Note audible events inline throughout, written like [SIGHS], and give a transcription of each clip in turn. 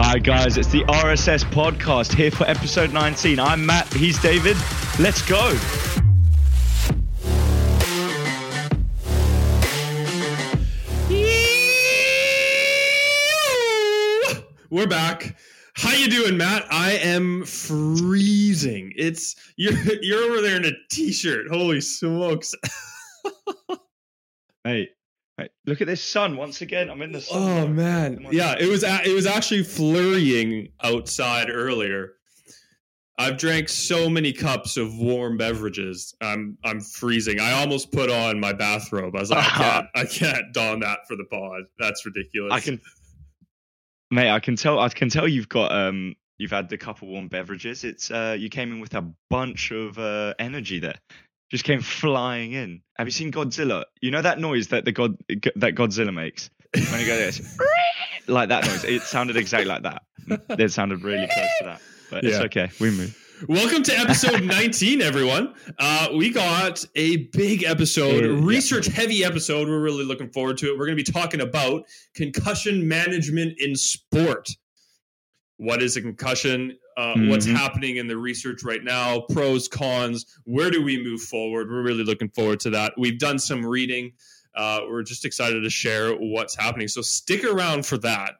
Hi, guys. It's the RSS podcast here for episode 19. I'm Matt. He's David. Let's go. We're back. How you doing, Matt? I am freezing. It's you're you're over there in a t-shirt. Holy smokes! [LAUGHS] Hey, hey, look at this sun once again. I'm in the sun. Oh Come man, yeah. It was a- it was actually flurrying outside earlier. I've drank so many cups of warm beverages. I'm I'm freezing. I almost put on my bathrobe. I was like, I [LAUGHS] can't, I can't don that for the pod. That's ridiculous. I can, mate. I can tell. I can tell you've got um. You've had a couple warm beverages. It's uh. You came in with a bunch of uh energy there. Just came flying in. Have you seen Godzilla? You know that noise that the god that Godzilla makes when he goes [LAUGHS] like that noise. It sounded exactly like that. It sounded really close to that. But it's okay. We move. Welcome to episode [LAUGHS] 19, everyone. Uh, we got a big episode, Yeah, yeah. research heavy episode. We're really looking forward to it. We're going to be talking about concussion management in sport. What is a concussion? Uh, What's Mhm. happening in the research right now? Pros, cons. Where do we move forward? We're really looking forward to that. We've done some reading. Uh, we're just excited to share what's happening. So stick around for that.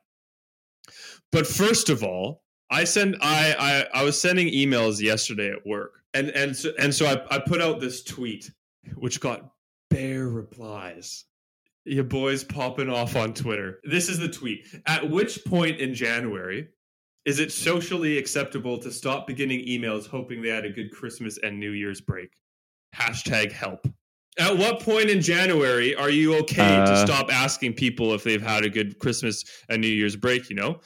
But first of all, I send I, I I was sending emails yesterday at work, and and so, and so I, I put out this tweet, which got bare replies. Your boys popping off on Twitter. This is the tweet. At which point in January is it socially acceptable to stop beginning emails hoping they had a good Christmas and New Year's break? Hashtag help. At what point in January are you okay to Uh. stop asking people if they've had a good Christmas and New Year's break? You know,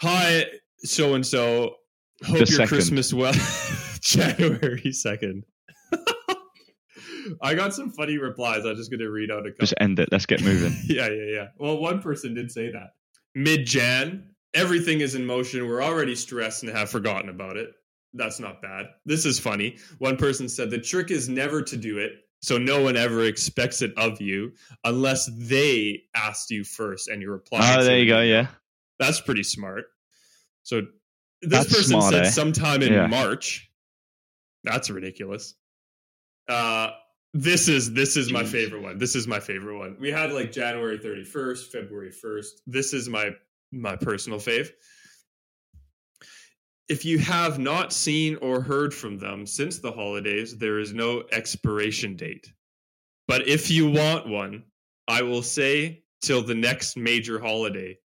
hi, so and so. Hope your second. Christmas well. [LAUGHS] January second. [LAUGHS] I got some funny replies. I'm just going to read out a couple. Just end it. Let's get moving. [LAUGHS] yeah, yeah, yeah. Well, one person did say that. Mid Jan, everything is in motion. We're already stressed and have forgotten about it. That's not bad. This is funny. One person said the trick is never to do it, so no one ever expects it of you unless they asked you first and you reply. Oh, there you go. Yeah. That's pretty smart. So this That's person smart, said eh? sometime in Yeah. March. That's ridiculous. Uh this is this is my favorite one. This is my favorite one. We had like January 31st, February 1st. This is my my personal fave. If you have not seen or heard from them since the holidays, there is no expiration date. But if you want one, I will say till the next major holiday.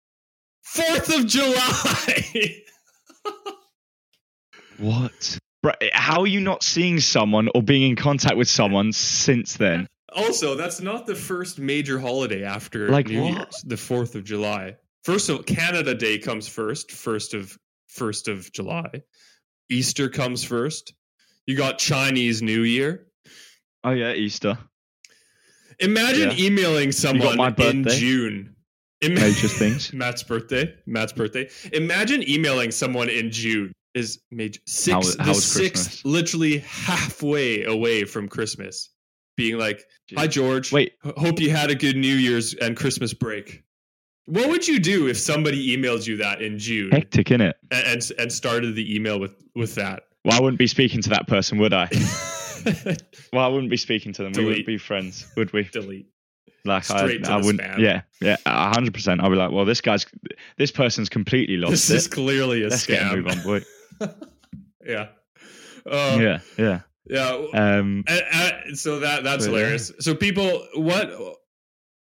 4th of July. [LAUGHS] What? How are you not seeing someone or being in contact with someone since then? also, that's not the first major holiday after Like New what? Year's, the 4th of July. First of Canada Day comes first, first of first of July. Easter comes first. You got Chinese New Year. Oh yeah, Easter. Imagine Yeah. emailing someone in. June. Ima- Major things. [LAUGHS] Matt's birthday. Matt's birthday. Imagine emailing someone in June is major six How- the how was sixth, literally halfway away from Christmas, being like, "Hi George, Wait. Hope you had a good New Year's and Christmas break." What would you do if somebody emailed you that in June Hectic, innit? and, and and started the email with with that? Well, I wouldn't be speaking to that person, would I? [LAUGHS] Well, I wouldn't be speaking to them. We wouldn't be friends, would we? Delete. Like Straight I, to I wouldn't. spam. Yeah, yeah, a hundred percent. I'd be like, well, this guy's, this person's completely lost This it. is clearly a Let's scam. move on, boy. [LAUGHS] yeah. Uh, yeah, yeah. Yeah. Um, And, and so that that's hilarious. So people, what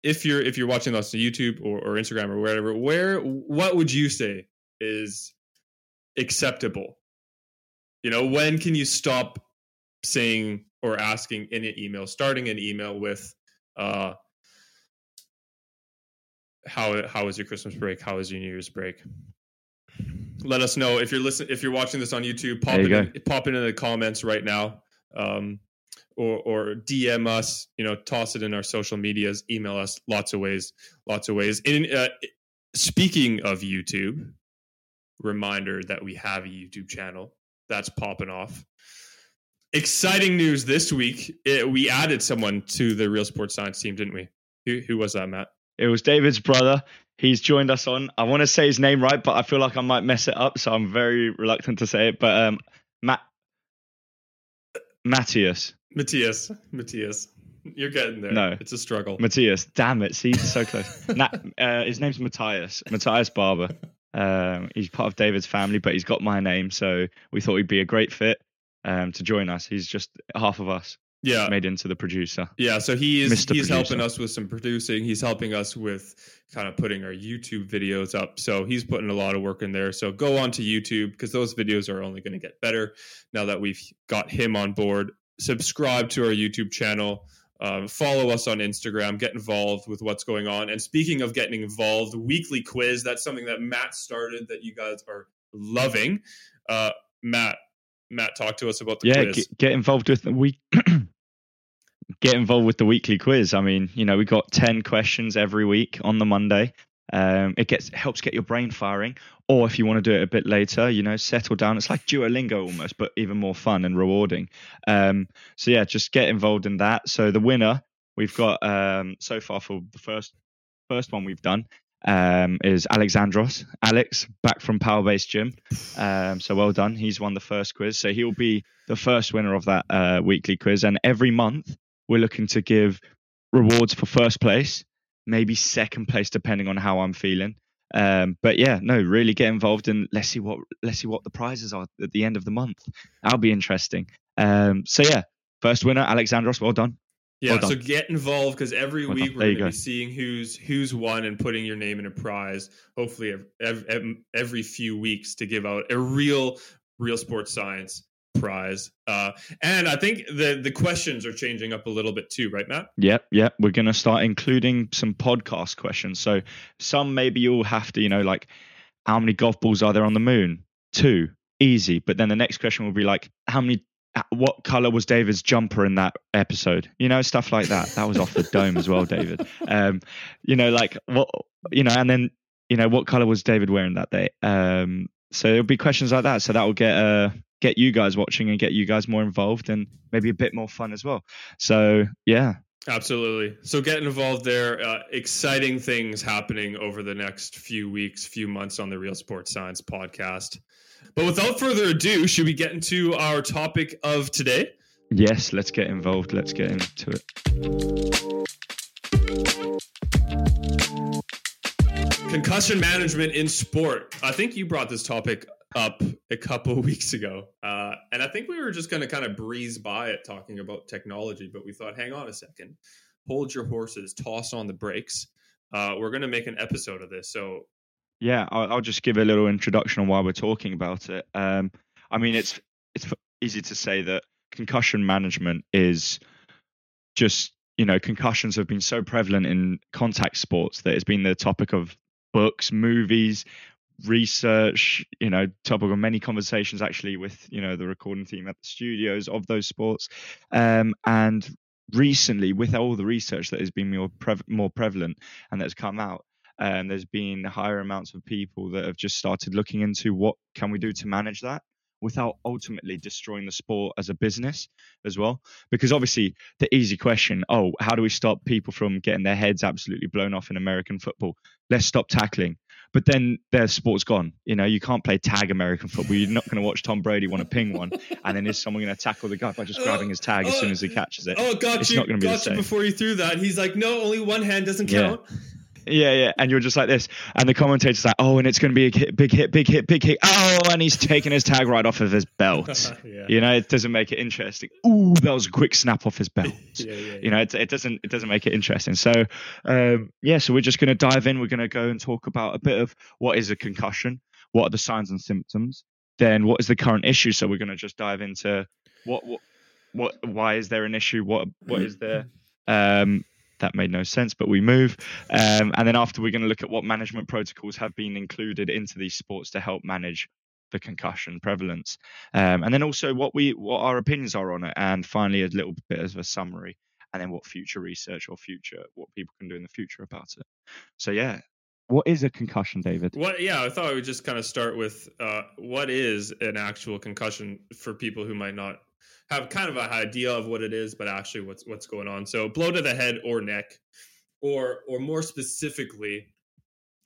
if you're if you're watching us on YouTube or, or Instagram or wherever? Where what would you say is acceptable? You know, when can you stop saying or asking in an email, starting an email with, uh, "How how was your Christmas break? How was your New Year's break?" Let us know if you're listening. If you're watching this on YouTube, pop There it in, pop it in the comments right now. Um, or or DM us, you know, toss it in our social medias, email us, lots of ways, lots of ways. In uh, speaking of YouTube, reminder that we have a YouTube channel that's popping off. Exciting news this week! It, we added someone to the Real Sports Science team, didn't we? Who, who was that, Matt? it was David's brother. He's joined us on. I want to say his name right, but I feel like I might mess it up, so I'm very reluctant to say it. But um, Matt Matthias. Matthias. Matthias. You're getting there. No. It's a struggle. Matthias. Damn it. See, he's so close. [LAUGHS] Nat, uh, his name's Matthias. Matthias Barber. Um, he's part of David's family, but he's got my name, so we thought he'd be a great fit um, to join us. He's just half of us yeah. made into the producer. Yeah, so he is Mr. he's helping us with some producing. He's helping us with kind of putting our YouTube videos up. So he's putting a lot of work in there. So go on to YouTube because those videos are only going to get better now that we've got him on board. Subscribe to our YouTube channel. Um, follow us on Instagram. Get involved with what's going on. And speaking of getting involved, weekly quiz. That's something that Matt started that you guys are loving. Uh, Matt, Matt, talk to us about the yeah, quiz. get, get involved with the week. [CLEARS THROAT] get involved with the weekly quiz. I mean, you know, we got ten questions every week on the Monday. Um, it gets helps get your brain firing. Or if you want to do it a bit later, you know, settle down. It's like Duolingo almost, but even more fun and rewarding. Um, so yeah, just get involved in that. So the winner we've got um, so far for the first first one we've done um, is Alexandros. Alex, back from Power Base Gym. Um, so well done. He's won the first quiz. So he'll be the first winner of that uh, weekly quiz. And every month we're looking to give rewards for first place, maybe second place, depending on how I'm feeling. Um, but yeah, no, really get involved and let's see what let's see what the prizes are at the end of the month. That'll be interesting. Um, so yeah, first winner, Alexandros. Well done. Yeah, Well so get involved because every Well week done. we're going to go. be seeing who's who's won and putting your name in a prize. Hopefully, every, every, every few weeks to give out a real, real sports science prize. Uh, and I think the the questions are changing up a little bit too, right, Matt? Yep, yep. We're going to start including some podcast questions. So some maybe you'll have to, you know, like how many golf balls are there on the moon? Two, easy. But then the next question will be like, how many? What color was David's jumper in that episode? You know, stuff like that. That was off the dome as well, David. Um, you know, like what, you know, and then you know, what color was David wearing that day? Um, so it'll be questions like that. So that will get uh get you guys watching and get you guys more involved and maybe a bit more fun as well. So yeah, Absolutely. So get involved there. Uh, exciting things happening over the next few weeks, few months on the Real Sports Science podcast. But without further ado, should we get into our topic of today? Yes, let's get involved. Let's get into it. Concussion management in sport. I think you brought this topic up a couple of [LAUGHS] weeks ago. Uh, and I think we were just going to kind of breeze by it talking about technology, but we thought, hang on a second, hold your horses, toss on the brakes. Uh, we're going to make an episode of this. So, Yeah, I'll, I'll just give a little introduction on why we're talking about it. Um, I mean, it's it's easy to say that concussion management is just you know concussions have been so prevalent in contact sports that it's been the topic of books, movies, research. You know, topic of many conversations actually with you know the recording team at the studios of those sports, um, and recently with all the research that has been more prev- more prevalent and that's come out and there's been higher amounts of people that have just started looking into what can we do to manage that without ultimately destroying the sport as a business as well. Because obviously the easy question oh how do we stop people from getting their heads absolutely blown off in american football? Let's stop tackling. But then their sport's gone. You know you can't play tag american football. You're not going to watch tom brady want to ping one and then is someone going to tackle the guy by just grabbing his tag as soon as he catches it? Oh, oh, oh got It's you, not got you before you threw that. He's like, no, only one hand doesn't count. Yeah, yeah, yeah. and you're just like this, and the commentator's like, "Oh, and it's going to be a hit, big hit, big hit, big hit." Oh, and he's taking his tag right off of his belt. [LAUGHS] yeah. You know, it doesn't make it interesting. Ooh, that was a quick snap off his belt. [LAUGHS] Yeah, yeah, You know, it, it doesn't it doesn't make it interesting. So, um, yeah, so we're just going to dive in. We're going to go and talk about a bit of what is a concussion, what are the signs and symptoms, then what is the current issue. So we're going to just dive into what what what why is there an issue? What what is there? [CLEARS THROAT] Um, that made no sense, but we move. Um, and then after, we're going to look at what management protocols have been included into these sports to help manage the concussion prevalence, um, and then also what we what our opinions are on it, and finally a little bit of a summary, and then what future research or future what people can do in the future about it. So yeah, what is a concussion, David? What? Yeah, I thought I would just kind of start with uh, what is an actual concussion for people who might not have kind of an idea of what it is, but actually what's what's going on. So, blow to the head or neck, or or more specifically,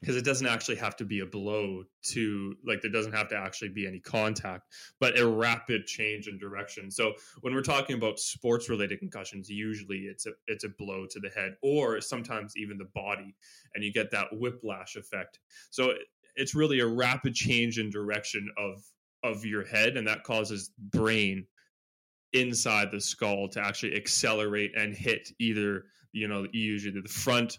because it doesn't actually have to be a blow to like there doesn't have to actually be any contact but a rapid change in direction so when we're talking about sports related concussions usually it's a it's a blow to the head or sometimes even the body and you get that whiplash effect so it's really a rapid change in direction of of your head and that causes brain inside the skull to actually accelerate and hit either you know usually the front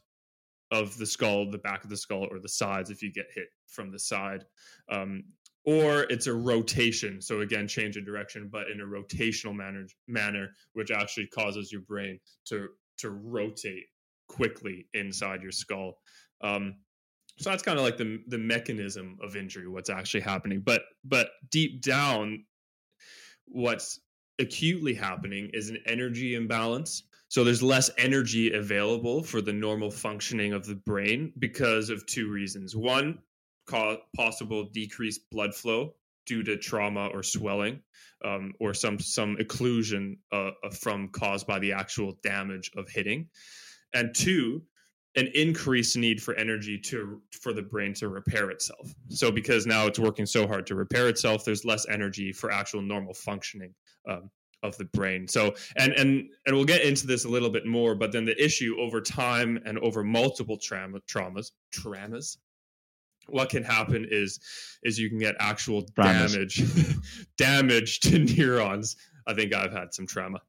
of the skull, the back of the skull, or the sides if you get hit from the side. Um, or it's a rotation. So again, change of direction, but in a rotational manner, manner, which actually causes your brain to to rotate quickly inside your skull. Um, so that's kind of like the the mechanism of injury, what's actually happening. But but deep down, what's acutely happening is an energy imbalance so there's less energy available for the normal functioning of the brain because of two reasons. One, possible decreased blood flow due to trauma or swelling, um, or some some occlusion uh, uh, from caused by the actual damage of hitting, and two, an increased need for energy to for the brain to repair itself. So because now it's working so hard to repair itself, there's less energy for actual normal functioning um, of the brain. So and and and we'll get into this a little bit more, but then the issue over time and over multiple trauma traumas traumas what can happen is is you can get actual Traumas. damage [LAUGHS] damage to neurons. I think I've had some trauma.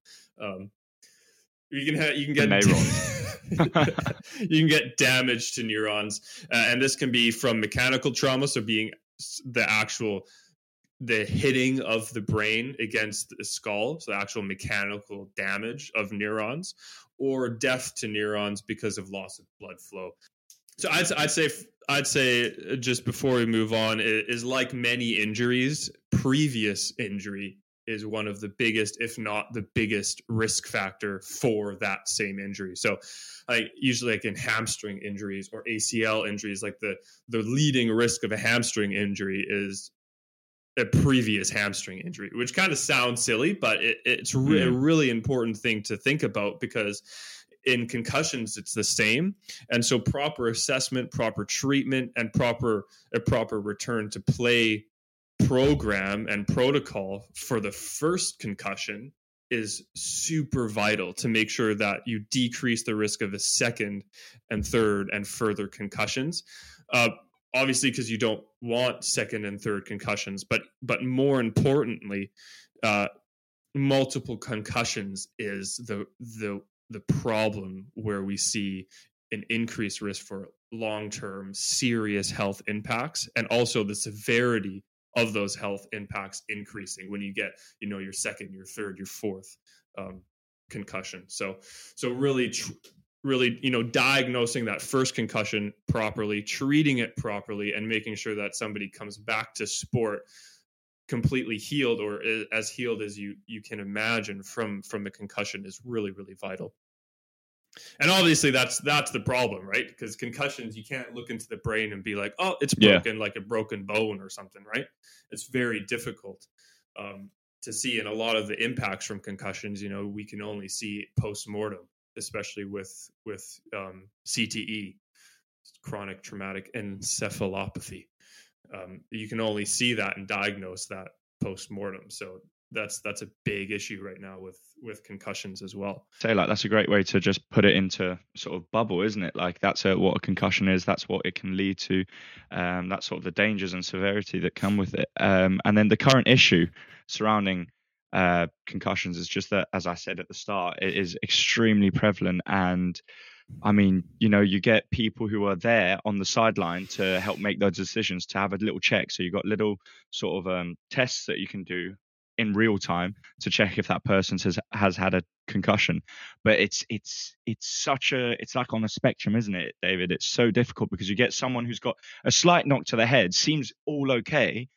Um, you can have you can get [LAUGHS] you can get damage to neurons, uh, and this can be from mechanical trauma, so being the actual the hitting of the brain against the skull, so the actual mechanical damage of neurons, or death to neurons because of loss of blood flow. So I'd, I'd say I'd say uh, just before we move on is like many injuries, previous injury is one of the biggest, if not the biggest, risk factor for that same injury. So, like usually, like in hamstring injuries or ACL injuries, like the the leading risk of a hamstring injury is a previous hamstring injury, which kind of sounds silly, but it, it's re- mm. a really important thing to think about because in concussions it's the same and so proper assessment proper treatment and proper a proper return to play program and protocol for the first concussion is super vital to make sure that you decrease the risk of a second and third and further concussions uh, obviously because you don't want second and third concussions but but more importantly uh, multiple concussions is the the the problem where we see an increased risk for long-term serious health impacts and also the severity of those health impacts increasing when you get you know your second your third your fourth um, concussion. So so really tr- really you know diagnosing that first concussion properly treating it properly and making sure that somebody comes back to sport completely healed or as healed as you you can imagine from from the concussion is really really vital. And obviously that's that's the problem right? Because concussions you can't look into the brain and be like oh it's broken yeah. like a broken bone or something right? It's very difficult um, to see and a lot of the impacts from concussions you know we can only see post-mortem especially with with um, CTE, chronic traumatic encephalopathy. Um, you can only see that and diagnose that post mortem. So that's that's a big issue right now with with concussions as well. Say like that's a great way to just put it into sort of bubble, isn't it? Like that's a, what a concussion is. That's what it can lead to. Um, that's sort of the dangers and severity that come with it. Um, and then the current issue surrounding uh, concussions is just that, as I said at the start, it is extremely prevalent. And I mean, you know, you get people who are there on the sideline to help make those decisions to have a little check. So you've got little sort of um, tests that you can do in real time to check if that person has has had a concussion but it's it's it's such a it's like on a spectrum isn't it david it's so difficult because you get someone who's got a slight knock to the head seems all okay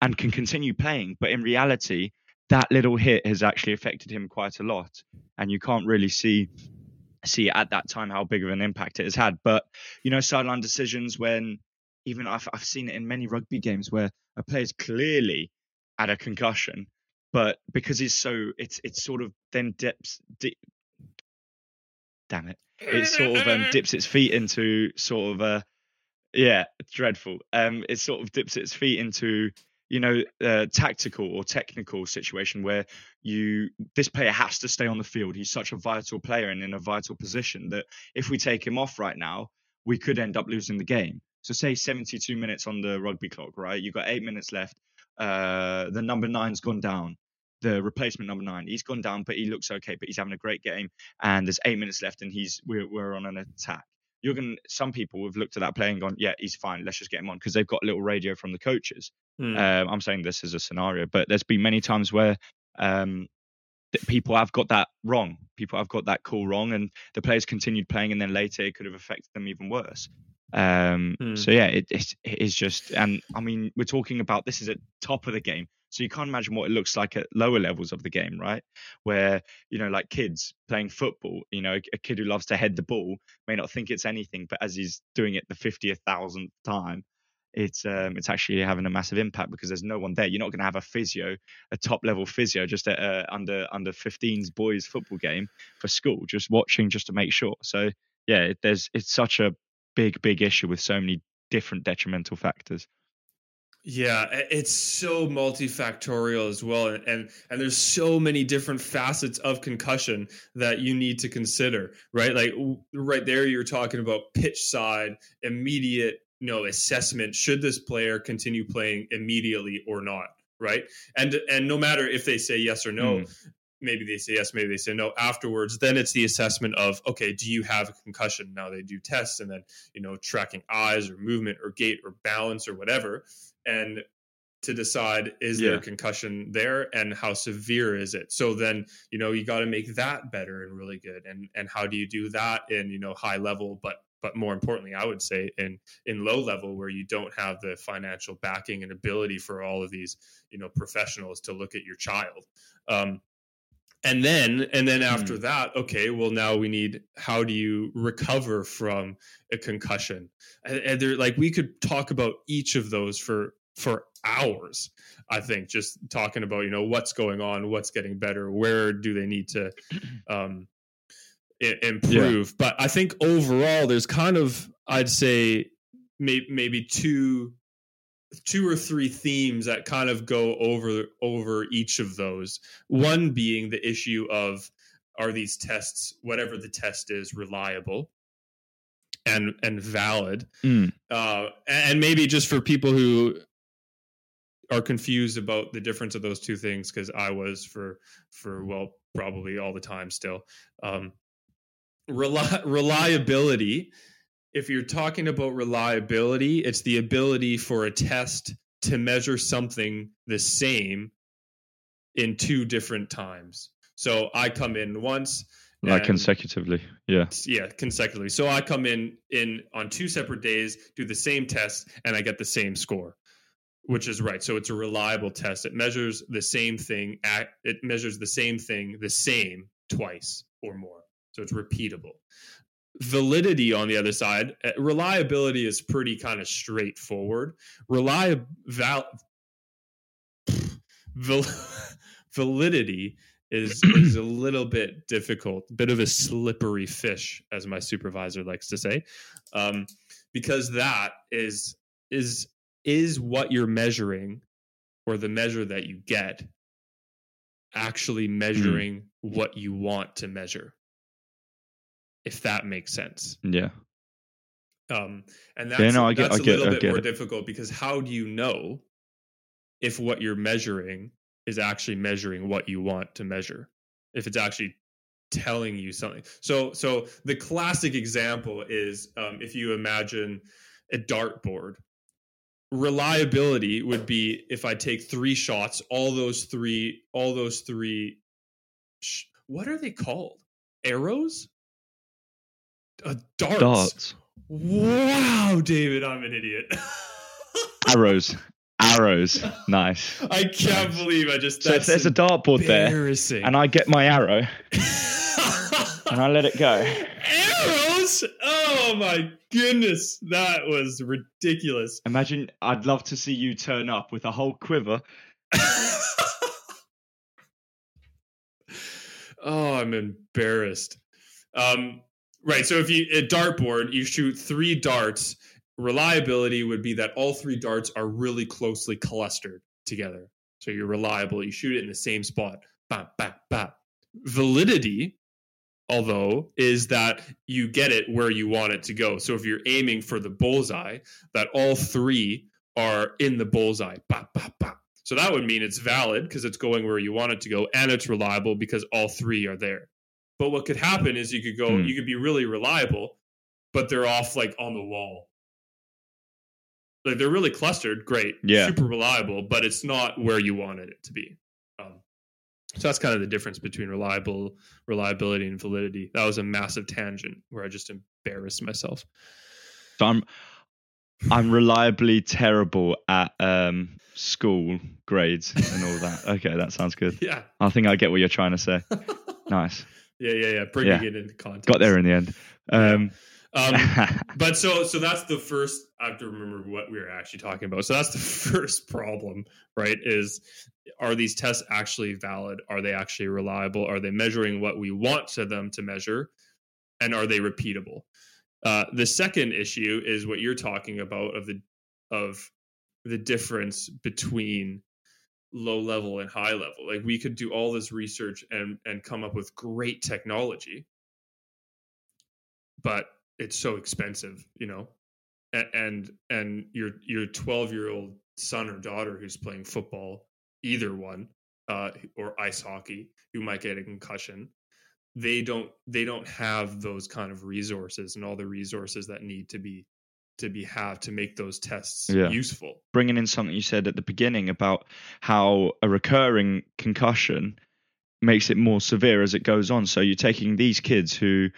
and can continue playing but in reality that little hit has actually affected him quite a lot, and you can't really see see at that time how big of an impact it has had. But you know, sideline decisions when even I've I've seen it in many rugby games where a player's clearly had a concussion, but because he's so it's it's sort of then dips. Di- damn it! It sort of um, [LAUGHS] dips its feet into sort of a yeah, dreadful. Um, it sort of dips its feet into you know a tactical or technical situation where you this player has to stay on the field. He's such a vital player and in a vital position that if we take him off right now, we could end up losing the game. So say 72 minutes on the rugby clock, right? You've got eight minutes left. Uh, the number nine's gone down. The replacement number nine, he's gone down, but he looks okay. But he's having a great game, and there's eight minutes left, and he's we're, we're on an attack you're going to some people have looked at that player and gone yeah he's fine let's just get him on because they've got a little radio from the coaches mm. um, i'm saying this as a scenario but there's been many times where um, people have got that wrong people have got that call wrong and the players continued playing and then later it could have affected them even worse um, mm. so yeah it, it, it is just and i mean we're talking about this is at top of the game so you can't imagine what it looks like at lower levels of the game, right? Where, you know, like kids playing football, you know, a kid who loves to head the ball may not think it's anything, but as he's doing it the 50th thousandth time, it's um, it's actually having a massive impact because there's no one there. You're not going to have a physio, a top level physio, just at a under under 15s boys football game for school, just watching just to make sure. So yeah, it, there's it's such a big big issue with so many different detrimental factors. Yeah, it's so multifactorial as well, and, and and there's so many different facets of concussion that you need to consider, right? Like right there, you're talking about pitch side, immediate, you know, assessment. Should this player continue playing immediately or not? Right, and and no matter if they say yes or no, mm. Maybe they say yes, maybe they say no afterwards. Then it's the assessment of okay, do you have a concussion? Now they do tests, and then you know, tracking eyes or movement or gait or balance or whatever and to decide is yeah. there concussion there and how severe is it so then you know you got to make that better and really good and and how do you do that in you know high level but but more importantly i would say in in low level where you don't have the financial backing and ability for all of these you know professionals to look at your child um, and then and then after mm. that okay well now we need how do you recover from a concussion and, and there like we could talk about each of those for for hours i think just talking about you know what's going on what's getting better where do they need to [CLEARS THROAT] um I- improve yeah. but i think overall there's kind of i'd say may- maybe two two or three themes that kind of go over over each of those one being the issue of are these tests whatever the test is reliable and and valid mm. uh, and maybe just for people who are confused about the difference of those two things because I was for for well probably all the time still. Um, reli- reliability. If you're talking about reliability, it's the ability for a test to measure something the same in two different times. So I come in once. Like consecutively, yeah, yeah, consecutively. So I come in in on two separate days, do the same test, and I get the same score which is right. So it's a reliable test. It measures the same thing. At, it measures the same thing the same twice or more. So it's repeatable. Validity on the other side, uh, reliability is pretty kind of straightforward. Reliable val, [CLEARS THROAT] val, [LAUGHS] validity is is a [CLEARS THROAT] little bit difficult, bit of a slippery fish, as my supervisor likes to say, um, because that is is is what you're measuring or the measure that you get actually hmm. measuring mm. what you want to measure if that makes sense yeah um and that's, yeah, no, I get, that's I get, a little bit more it. difficult because how do you know if what you're measuring is actually measuring what you want to measure if it's actually telling you something so so the classic example is um, if you imagine a dartboard reliability would be if I take three shots, all those three, all those three, sh- what are they called? Arrows? Uh, darts. Darts. Wow, David, I'm an idiot. [LAUGHS] Arrows. Arrows. Nice. I can't nice. believe I just. So if there's a dartboard there, and I get my arrow, [LAUGHS] and I let it go. Arrows? Oh my goodness, that was ridiculous. Imagine, I'd love to see you turn up with a whole quiver. [LAUGHS] oh, I'm embarrassed. Um, right. So if you a dartboard, you shoot three darts reliability would be that all three darts are really closely clustered together. So you're reliable. You shoot it in the same spot. Bah, bah, bah. Validity, although, is that you get it where you want it to go. So if you're aiming for the bullseye, that all three are in the bullseye. Bah, bah, bah. So that would mean it's valid because it's going where you want it to go, and it's reliable because all three are there. But what could happen is you could go, Hmm. you could be really reliable, but they're off like on the wall. Like they're really clustered, great, Yeah. super reliable, but it's not where you wanted it to be. Um, so that's kind of the difference between reliable reliability and validity. That was a massive tangent where I just embarrassed myself. So I'm I'm reliably terrible at um, school grades and all that. [LAUGHS] Okay, that sounds good. Yeah, I think I get what you're trying to say. [LAUGHS] Nice. Yeah, yeah, yeah. Bringing Yeah. it into context. Got there in the end. Um, Um, [LAUGHS] but so so that's the first i have to remember what we were actually talking about so that's the [LAUGHS] first problem right is are these tests actually valid are they actually reliable are they measuring what we want to them to measure and are they repeatable uh, the second issue is what you're talking about of the of the difference between low level and high level. Like we could do all this research and and come up with great technology but it's so expensive, you know, and and, and your your twelve year old son or daughter who's playing football, either one, uh, or ice hockey, who might get a concussion, they don't they don't have those kind of resources and all the resources that need to be to be have to make those tests Yeah. useful. bringing in something you said at the beginning about how a recurring concussion makes it more severe as it goes on. So you're taking these kids who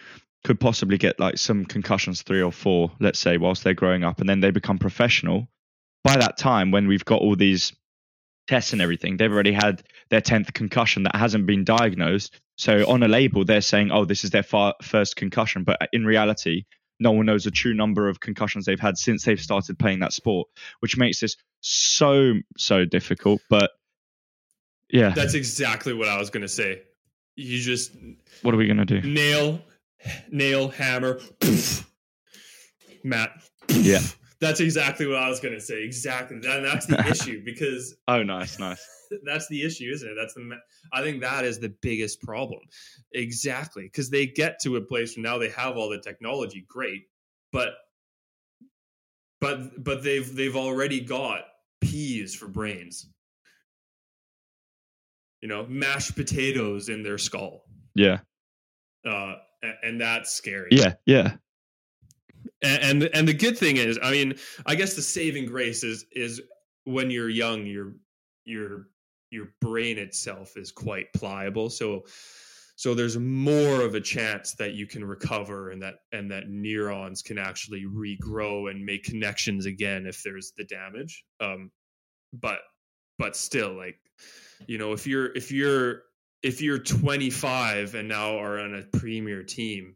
could possibly get like some concussions, three or four, let's say, whilst they're growing up, and then they become professional. By that time, when we've got all these tests and everything, they've already had their 10th concussion that hasn't been diagnosed. So on a label, they're saying, oh, this is their far- first concussion. But in reality, no one knows the true number of concussions they've had since they've started playing that sport, which makes this so, so difficult. But yeah, That's exactly what I was going to say. You just what are we going to do? nail, nail, hammer, poof. Matt. poof. Yeah. [LAUGHS] That's exactly what I was going to say. Exactly. That, that's the [LAUGHS] issue because Oh, nice, nice. [LAUGHS] that's the issue, isn't it? That's the. I think that is the biggest problem. Exactly, because they get to a place where now they have all the technology, great, but but but they've they've already got peas for brains. You know, mashed potatoes in their skull, Yeah, uh, and that's scary. yeah, yeah, and, and the good thing is, I mean, I guess the saving grace is is when you're young, your your your brain itself is quite pliable, so so there's more of a chance that you can recover and that and that neurons can actually regrow and make connections again if there's the damage. Um, but but still, like you know, if you're if you're if you're 25 and now are on a premier team,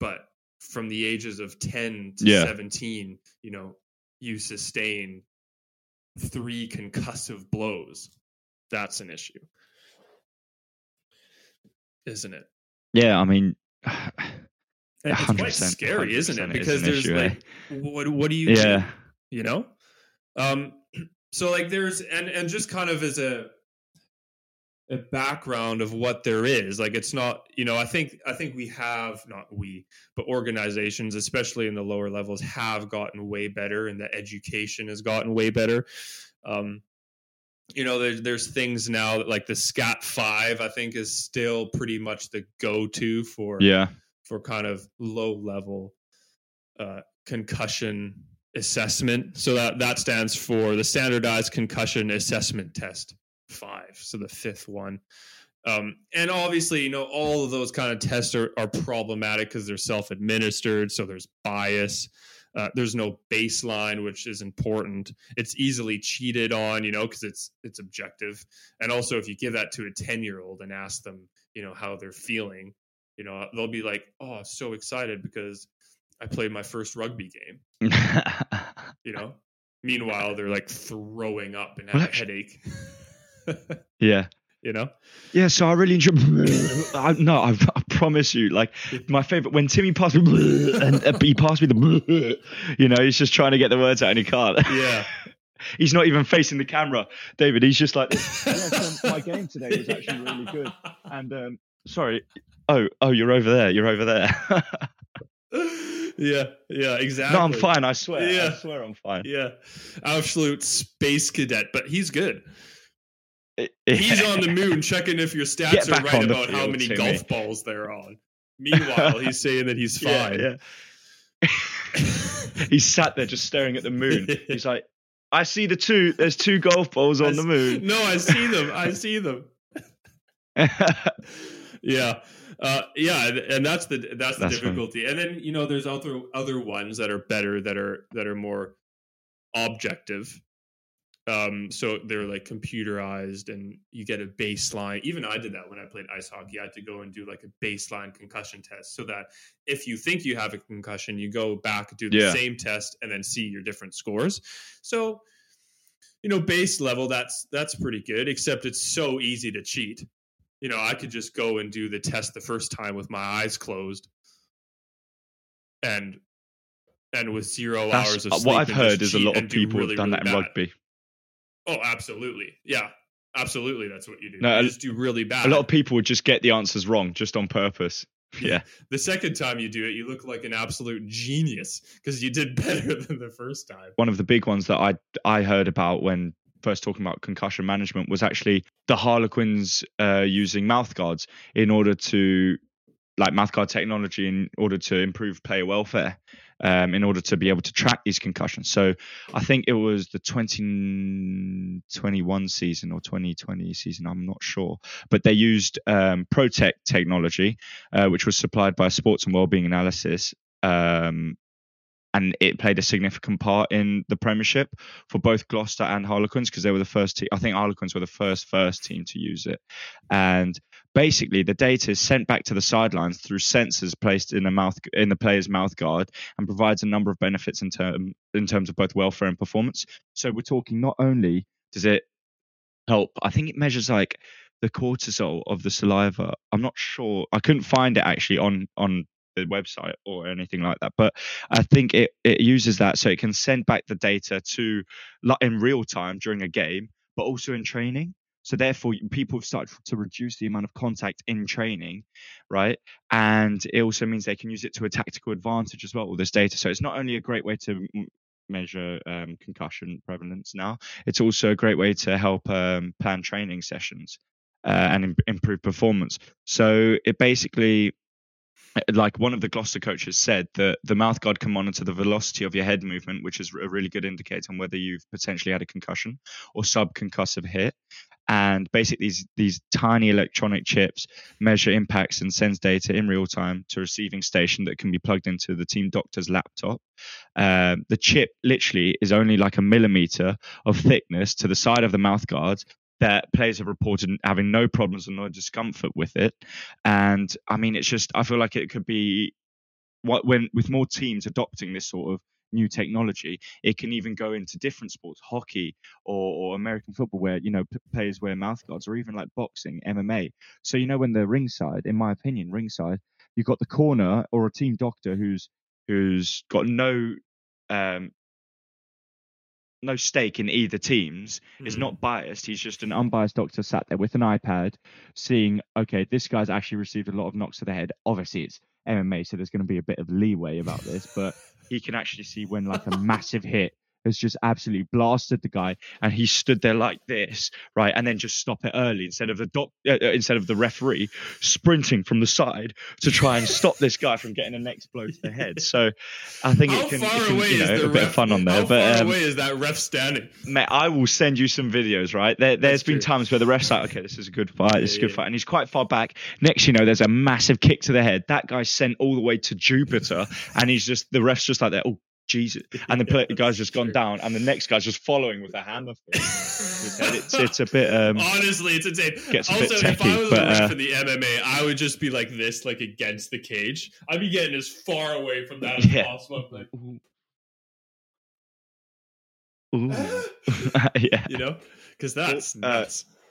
but from the ages of 10 to Yeah. 17, you know, you sustain three concussive blows. That's an issue. Isn't it? yeah. I mean, [SIGHS] it's quite 100%, scary, isn't it? is Because an there's issue, eh? like, what what do you do? yeah, you know um [CLEARS THROAT] so like there's and and just kind of as a a background of what there is. Like it's not you know i think i think we have not we but organizations especially in the lower levels have gotten way better and the education has gotten way better. Um you know there's there's things now that like the SCAT 5 i think is still pretty much the go-to for yeah, for kind of low level uh, concussion assessment. So that that stands for the standardized concussion assessment test five. So the fifth one. Um, and obviously, you know, all of those kind of tests are, are problematic because they're self administered. So there's bias. Uh, there's no baseline, which is important. It's easily cheated on, you know, because it's it's objective. And also, if you give that to a ten year old and ask them, you know, how they're feeling, you know, they'll be like, "Oh, so excited because I played my first rugby game." [LAUGHS] You know. Meanwhile, they're like throwing up and have a headache. [LAUGHS] [LAUGHS] yeah. you know. Yeah, so I really enjoy. I, no, I, I promise you, like my favorite when Timmy passed me and uh, he passed me the, you know, he's just trying to get the words out and he can't. Yeah. [LAUGHS] he's not even facing the camera, David. He's just like, this. [LAUGHS] yeah, so my game today was actually really good. And um, sorry, oh, oh, you're over there. You're over there. yeah, yeah, exactly. No, I'm fine. I swear. Yeah. I swear I'm fine. Yeah, absolute space cadet, but he's good. He's on the moon [LAUGHS] checking if your Get stats are right the about how many golf balls they're on. Meanwhile, he's saying that he's [LAUGHS] fine. yeah. He's sat there just staring at the moon. He's like, I see the two. There's two golf balls [LAUGHS] I on the s- moon. No, I see them. I see them. Yeah, uh, yeah, and- that's the that's the That's funny. difficulty. And then you know, there's other other ones that are better that are that are more objective. Um, so they're like computerized, and you get a baseline. Even I did that when I played ice hockey. I had to go and do like a baseline concussion test, so that if you think you have a concussion, you go back do the Yeah. same test and then see your different scores. So you know, base level that's that's pretty good. Except it's so easy to cheat you know, I could just go and do the test the first time with my eyes closed, and and with zero That's, hours of sleep. what I've heard is a lot of people really, have done really that in bad. rugby. Oh, absolutely, yeah, absolutely. That's what you do. No, you just do really bad. A lot of people would just get the answers wrong just on purpose. [LAUGHS] Yeah. the second time you do it, you look like an absolute genius because you did [LAUGHS] better than the first time. One of the big ones that I I heard about when first talking about concussion management was actually the Harlequins uh, using mouth guards in order to like mouth guard technology in order to improve player welfare. Um, in order to be able to track these concussions. So I think it was the 2021 season or 2020 season, I'm not sure. But they used um, PROTECHT technology, uh, which was supplied by Sports and Wellbeing Analysis. Um, and it played a significant part in the Premiership for both Gloucester and Harlequins because they were the first team. I think Harlequins were the first first team to use it, and basically the data is sent back to the sidelines through sensors placed in the mouth in the player's mouth guard and provides a number of benefits in term in terms of both welfare and performance. So we're talking not only does it help, I think it measures like the cortisol of the saliva. I'm not sure. I couldn't find it actually on on the website or anything like that, but I think it it uses that so it can send back the data to like in real time during a game, but also in training. So therefore, people have started to reduce the amount of contact in training, right? And it also means they can use it to a tactical advantage as well. All this data, so it's not only a great way to measure um, concussion prevalence now, it's also a great way to help um, plan training sessions uh, and im- improve performance. So it basically like one of the Gloucester coaches said that the mouth guard can monitor the velocity of your head movement, which is a really good indicator on whether you've potentially had a concussion or subconcussive hit. And basically, these these tiny electronic chips measure impacts and sends data in real time to a receiving station that can be plugged into the team doctor's laptop. Um, the chip literally is only like a millimeter of thickness to the side of the mouth guard that players have reported having no problems and no discomfort with it. And I mean, it's just I feel like it could be what when with more teams adopting this sort of new technology, it can even go into different sports, hockey or, or American football, where you know p- players wear mouth guards, or even like boxing, MMA. So you know when they're ringside, in my opinion, ringside, you've got the corner or a team doctor who's who's got no um no stake in either teams is Mhm. not biased. He's just an unbiased doctor sat there with an iPad, seeing, okay, this guy's actually received a lot of knocks to the head. Obviously, it's MMA, so there's going to be a bit of leeway about this, but he can actually see when like a [LAUGHS] massive hit has just absolutely blasted the guy, and he stood there like this, right, and then just stop it early instead of the doc, uh, uh, instead of the referee sprinting from the side to try and stop this guy from getting the next blow to the head. So, I think How it can, far it can away you know, is the a bit of fun on there, How but far um, away is that ref standing? Mate, I will send you some videos, right? There, there's That's been true. times where the ref's like, okay, this is a good fight, this is a good fight. And he's quite far back. Next, you know, there's a massive kick to the head. That guy's sent all the way to Jupiter. and he's just, the ref's just like that, oh, Jesus. [LAUGHS] And the Yeah, guy's just gone true. down. And the next guy's just following with a hammer. for his head. It's, it's a bit, um, Honestly, it's insane. gets a bit also, if I was but, a ref uh, in the MMA, I would just be like this, like against the cage. I'd be getting as far away from that as Yeah. possible. Like, ooh. [LAUGHS] [LAUGHS] Yeah, you know, because that's Uh,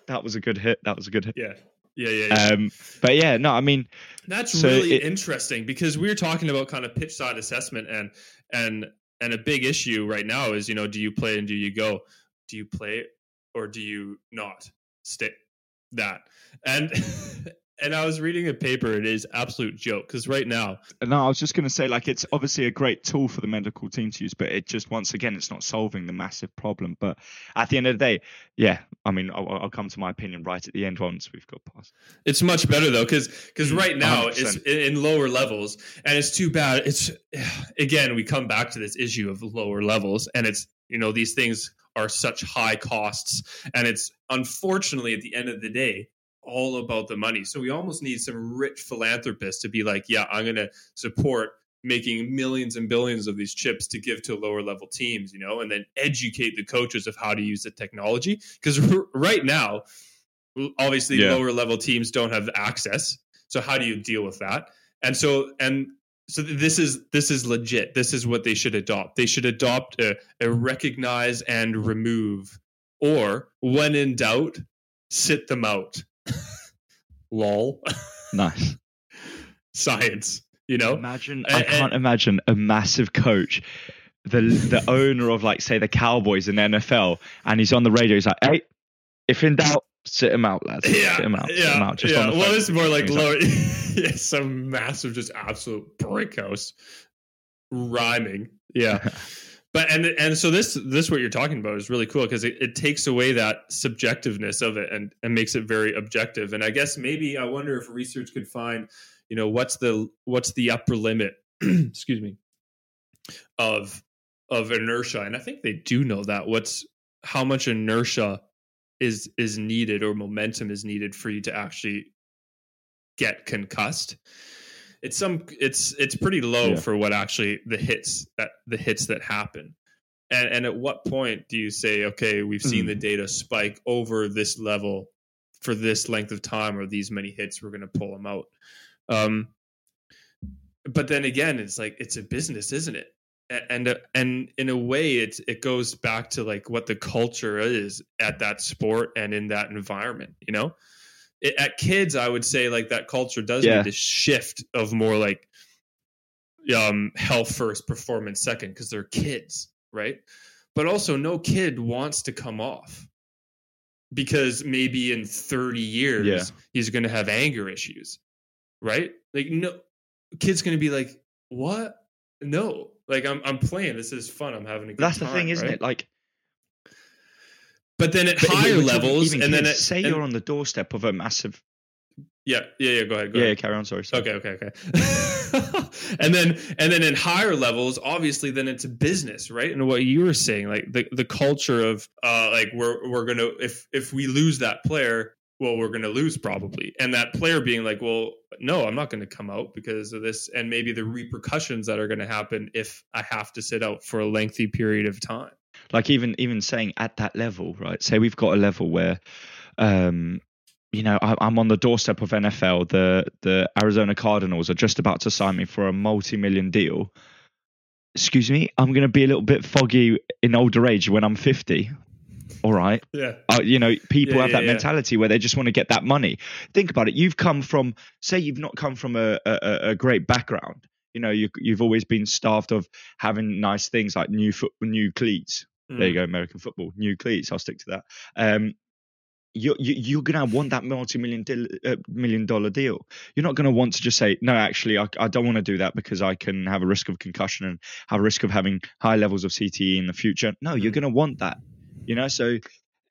that was a good hit. That was a good hit. yeah, Yeah, yeah, yeah. Um, but yeah, no, I mean, That's So really it- interesting because we are talking about kind of pitch side assessment and and and a big issue right now is you know do you play and do you go? Do you play or do you not? Stay that. And [LAUGHS] and I was reading a paper it is absolute joke because right now no, I was just going to say, like, it's obviously a great tool for the medical team to use, but it just, once again, it's not solving the massive problem. But at the end of the day, yeah, I mean, I'll, I'll come to my opinion right at the end once we've got past. It's much better though, because because Mm, right now it's 100%. in, in lower levels, and it's too bad. It's again we come back to this issue of lower levels, and it's you know these things are such high costs, and it's unfortunately at the end of the day all about the money. So we almost need some rich philanthropist to be like, yeah, I'm going to support making millions and billions of these chips to give to lower level teams, you know, and then educate the coaches of how to use the technology. Because right now, obviously, Yeah. lower level teams don't have access. So how do you deal with that? And so, and so this is this is legit. This is what they should adopt. They should adopt a, a recognize and remove, or when in doubt, sit them out. [LAUGHS] Lol. Nice. [LAUGHS] Science. You know. Imagine, And- I can't imagine a massive coach, the the [LAUGHS] owner of like say the Cowboys in the NFL, and he's on the radio. He's like, "Hey, if in doubt, sit him out, lads. Yeah, sit him out. yeah, sit him out." Just yeah. on the well, phone. this is more like Things lower, yeah, some massive, just absolute brick house rhyming. Yeah, but and and so this this what you're talking about is really cool because it, it takes away that subjectiveness of it and and makes it very objective. And I guess maybe I wonder if research could find, you know, what's the what's the upper limit, [CLEARS THROAT] excuse me, of of inertia. And I think they do know that. What's how much inertia is is needed or momentum is needed for you to actually get concussed it's some it's it's pretty low Yeah. for what actually the hits that the hits that happen and and at what point do you say okay we've seen Mm. the data spike over this level for this length of time or these many hits we're going to pull them out um but then again it's like it's a business isn't it and and in a way it it goes back to like what the culture is at that sport and in that environment you know it, at kids i would say like that culture does Yeah. need to shift of more like um health first performance second because they're kids right but also no kid wants to come off because maybe in 30 years Yeah. he's going to have anger issues right like no kid's going to be like what no like i'm i'm playing this is fun i'm having a good That's the time, thing, isn't right? it? Like, but then at but higher levels and then at, say and- you're on the doorstep of a massive. yeah yeah yeah go ahead go Yeah, ahead. carry on. Sorry. sorry. Okay, okay, okay. [LAUGHS] and then and then in higher levels, obviously then it's a business, right? And what you were saying, like the, the culture of uh like we're we're gonna if if we lose that player, well, we're gonna lose probably. And that player being like, Well, no, I'm not gonna come out because of this and maybe the repercussions that are gonna happen if I have to sit out for a lengthy period of time. Like even even saying at that level, right? Say we've got a level where, um, you know, I, I'm on the doorstep of NFL. The the Arizona Cardinals are just about to sign me for a multi-million deal. Excuse me, I'm going to be a little bit foggy in older age when I'm 50. All right, Yeah. uh, you know, people Yeah, have yeah, that yeah. mentality where they just want to get that money. Think about it. You've come from, say, you've not come from a, a, a- a great background. You know, you, you've always been starved of having nice things like new foot, new cleats. There you go, American football, new cleats. I'll stick to that. Um, you, you, you're gonna want that multi-million dil- uh, million dollar deal. You're not gonna want to just say, no, actually, I, I don't want to do that because I can have a risk of concussion and have a risk of having high levels of CTE in the future. No, you're Mhm. gonna want that. You know, so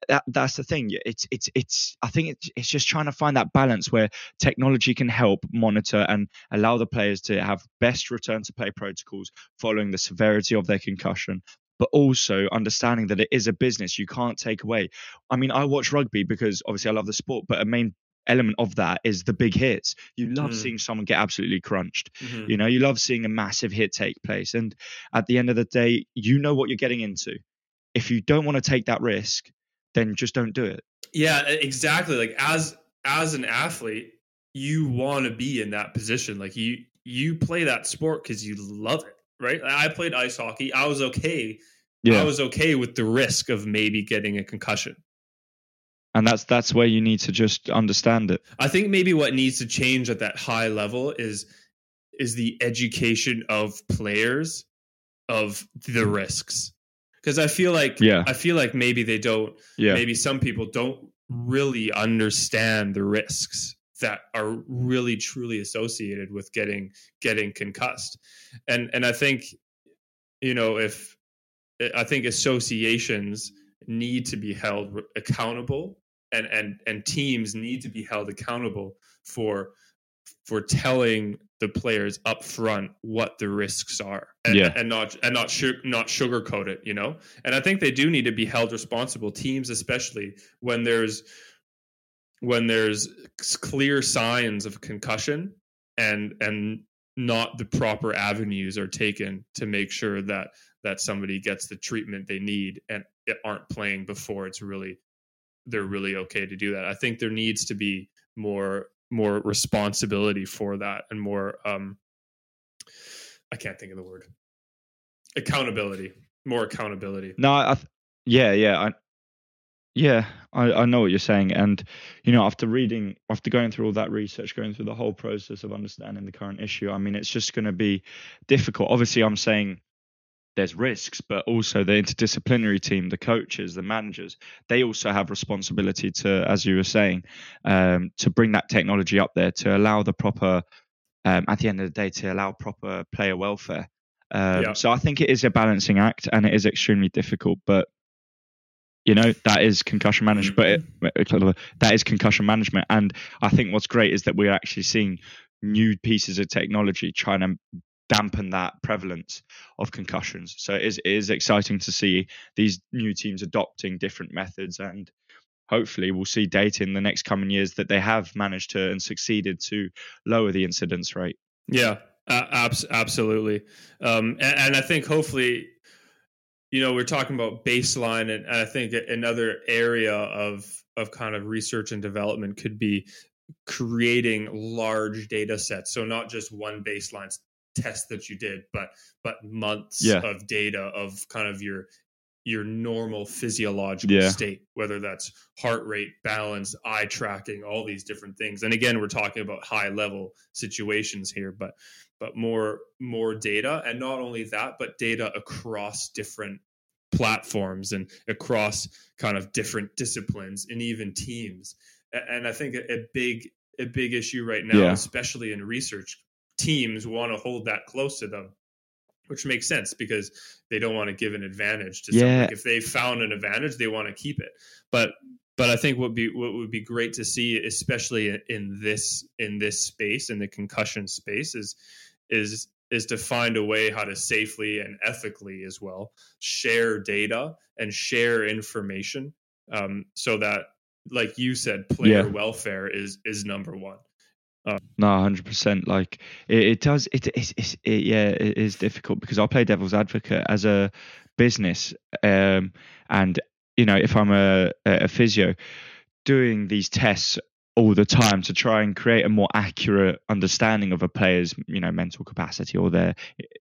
that that's the thing. It's it's it's. I think it's it's just trying to find that balance where technology can help monitor and allow the players to have best return to play protocols following the severity of their concussion, but also understanding that it is a business. You can't take away. I mean, I watch rugby because obviously I love the sport, but a main element of that is the big hits. You love Mm. seeing someone get absolutely crunched. Mhm. You know, you love seeing a massive hit take place. And at the end of the day, you know what you're getting into. If you don't want to take that risk, then just don't do it. Yeah, exactly. Like as as an athlete, you want to be in that position. Like you you play that sport because you love it, right? I played ice hockey. I was okay. Yeah. I was okay with the risk of maybe getting a concussion. and that's that's where you need to just understand it. I think maybe what needs to change at that high level is is the education of players of the mm-hmm. risks. Because I feel like Yeah. I feel like maybe they don't Yeah, maybe some people don't really understand the risks that are really truly associated with getting getting concussed and and i think you know if i think associations need to be held accountable and and and teams need to be held accountable for for telling the players up front what the risks are and, Yeah. and not and not su- not sugarcoat it you know and i think they do need to be held responsible teams especially when there's when there's clear signs of concussion and and not the proper avenues are taken to make sure that that somebody gets the treatment they need and aren't playing before it's really they're really okay to do that. I think there needs to be more more responsibility for that and more um i can't think of the word. Accountability. More accountability. No, I, th- yeah, yeah, I, yeah, I, I know what you're saying, and you know, after reading, after going through all that research, going through the whole process of understanding the current issue, I mean, it's just going to be difficult. Obviously, I'm saying there's risks, but also the interdisciplinary team, the coaches, the managers, they also have responsibility to, as you were saying, um, to bring that technology up there to allow the proper, um, at the end of the day, to allow proper player welfare. Um, Yeah. So I think it is a balancing act, and it is extremely difficult. But you know that is concussion management. But it, that is concussion management, and I think what's great is that we're actually seeing new pieces of technology trying to dampen that prevalence of concussions. So it is, it is exciting to see these new teams adopting different methods and hopefully we'll see data in the next coming years that they have managed to and succeeded to lower the incidence rate. Yeah, uh, abs- absolutely. Um, and, and I think hopefully, you know, we're talking about baseline, and, and I think another area of of kind of research and development could be creating large data sets. So not just one baseline test that you did, but but months Yeah. of data of kind of your your normal physiological Yeah. state, whether that's heart rate, balance, eye tracking, all these different things. And again, we're talking about high level situations here, but but more more data, and not only that, but data across different platforms and across kind of different disciplines and even teams. And I think a, a big a big issue right now, Yeah. especially in research, teams want to hold that close to them, which makes sense because they don't want to give an advantage to Yeah. someone. If they found an advantage, they want to keep it. But but I think what be what would be great to see, especially in this in this space in the concussion space, is is is to find a way how to safely and ethically as well share data and share information, um, so that, like you said, player Yeah. welfare is is number one. No, hundred percent. Like it, it does. It, it's it's it, yeah, it is difficult because I play devil's advocate as a business, um, and you know if I'm a a physio doing these tests all the time to try and create a more accurate understanding of a player's you know mental capacity or their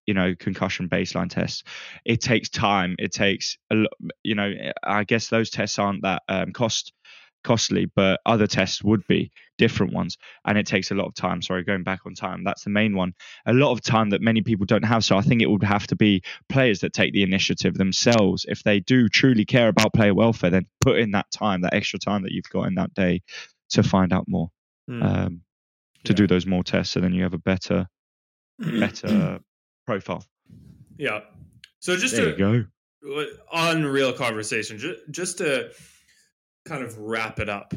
you know concussion baseline tests. It takes time. It takes a lot you know i guess those tests aren't that um, cost costly but other tests would be different ones and it takes a lot of time. Sorry going back on time that's the main one. A lot of time that many people don't have so i think it would have to be players that take the initiative themselves. If they do truly care about player welfare then put in that time that extra time that you've got in that day to find out more Hmm. um, to Yeah. do those more tests so then you have a better better [CLEARS THROAT] profile yeah. So just there to you go unreal conversation, just, just to kind of wrap it up.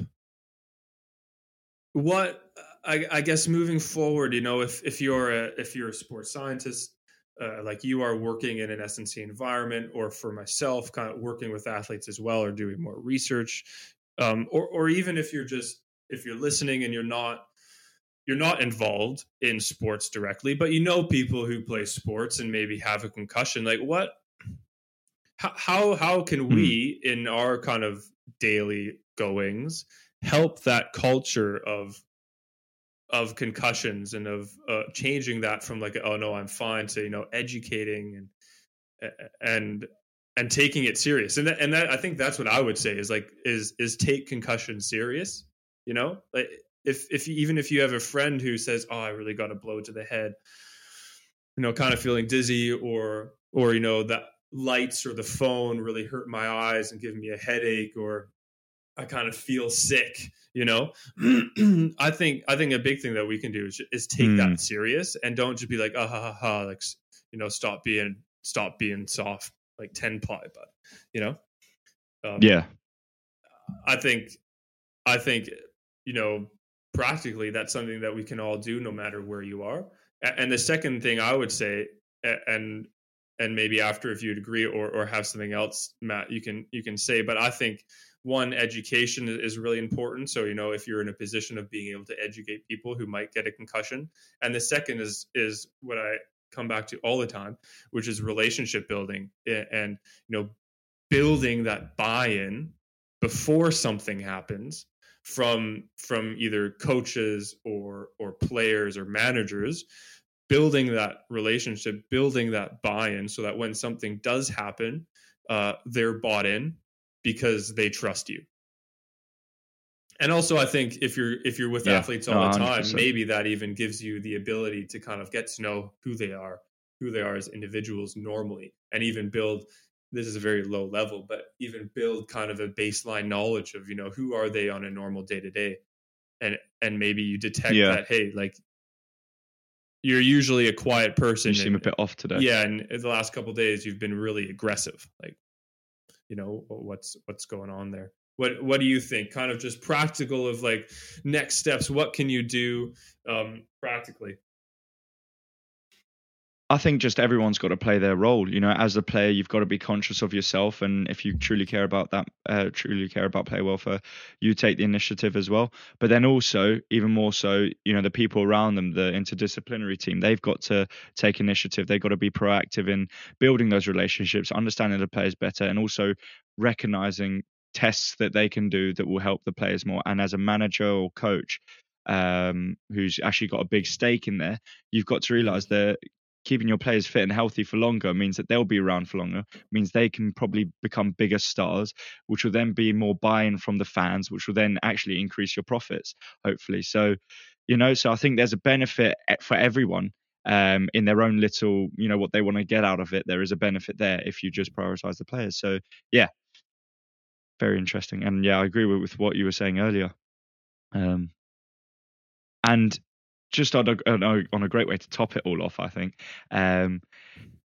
What I, I guess moving forward, you know, if if you're a if you're a sports scientist, uh, like you are working in an S&C environment, or for myself, kind of working with athletes as well, or doing more research, um, or or even if you're just if you're listening and you're not you're not involved in sports directly, but you know people who play sports and maybe have a concussion. Like what? How how, how can we in our kind of daily goings help that culture of of concussions and of uh, changing that from like oh no I'm fine to you know educating and and and taking it serious. And that, and that I think that's what I would say is like is is take concussion serious. You know, like if if even if you have a friend who says, "Oh, I really got a blow to the head," you know, kind of feeling dizzy, or or you know that lights or the phone really hurt my eyes and give me a headache, or I kind of feel sick. You know, [CLEARS THROAT] I think I think a big thing that we can do is, is take mm. that serious and don't just be like, ah ha ha ha, like you know, stop being stop being soft like 10 ply but you know um, yeah i think i think you know practically that's something that we can all do no matter where you are. And the second thing i would say and and maybe after if you'd agree or or have something else matt you can you can say but i think one education is really important. So you know if you're in a position of being able to educate people who might get a concussion. And the second is is what i come back to all the time, which is relationship building and you know building that buy-in before something happens from from either coaches or or players or managers building that relationship building that buy-in so that when something does happen uh, they're bought in because they trust you and also i think if you're if you're with yeah, athletes all no, the time 100%. maybe that even gives you the ability to kind of get to know who they are who they are as individuals normally and even build this is a very low level but even build kind of a baseline knowledge of you know who are they on a normal day to day and and maybe you detect yeah. that hey like you're usually a quiet person you seem and, a bit off today. yeah and the last couple days you've been really aggressive like you know what's what's going on there? What what do you think? Kind of just practical of like next steps what can you do um practically I think just everyone's got to play their role. You know, as a player, you've got to be conscious of yourself, and if you truly care about that, uh, truly care about player welfare, you take the initiative as well. But then also, even more so, you know, the people around them, the interdisciplinary team, they've got to take initiative. They've got to be proactive in building those relationships, understanding the players better, and also recognizing tests that they can do that will help the players more. And as a manager or coach, um, who's actually got a big stake in there, you've got to realize that keeping your players fit and healthy for longer means that they'll be around for longer, means they can probably become bigger stars, which will then be more buy-in from the fans, which will then actually increase your profits, hopefully. So, you know, so I think there's a benefit for everyone um, in their own little, you know, what they want to get out of it. There is a benefit there if you just prioritize the players. So, yeah, very interesting. And yeah, I agree with, with what you were saying earlier. Um, and just on a, on a great way to top it all off, I think. Um,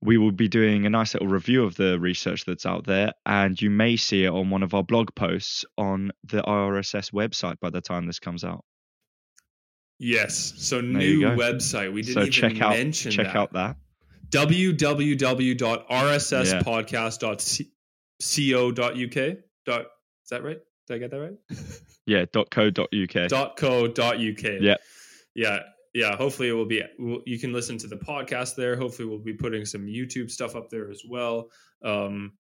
we will be doing a nice little review of the research that's out there, and you may see it on one of our blog posts on the RSS website by the time this comes out. Yes, so new website. We didn't so even check out, mention check that. out that www.rsspodcast.co.uk. Dot, is that right? Did I get that right? yeah. Dot co. Dot uk. Dot co. Dot uk. Yeah yeah yeah hopefully it will be you can listen to the podcast there. Hopefully we'll be putting some youtube stuff up there as well. Um,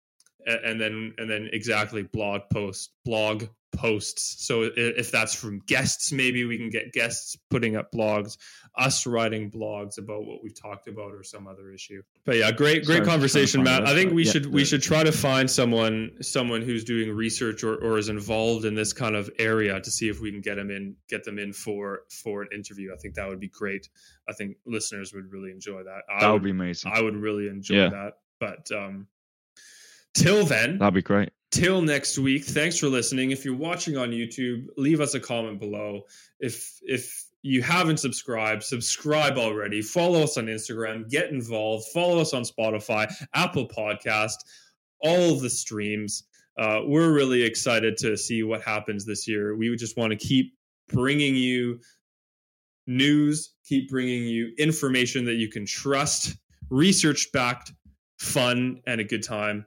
and then and then exactly blog post blog posts. So if that's from guests maybe we can get guests putting up blogs us writing blogs about what we've talked about or some other issue. But yeah great great Sorry, conversation matt. i think we yeah, should we should try to find someone someone who's doing research or, or is involved in this kind of area to see if we can get them in get them in for for an interview. I think that would be great. I think listeners would really enjoy that. That would, would be amazing. I would really enjoy yeah. that. But um Till then, that'd be great. Till next week. Thanks for listening. If you're watching on YouTube, leave us a comment below. If if you haven't subscribed, subscribe already. Follow us on Instagram. Get involved. Follow us on Spotify, Apple Podcast, all the streams. Uh, we're really excited to see what happens this year. We just want to keep bringing you news, keep bringing you information that you can trust, research backed, fun, and a good time.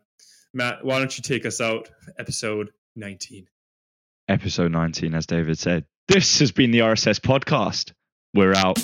Matt, why don't you take us out? Episode 19. Episode 19, as David said. This has been the RSS podcast. We're out.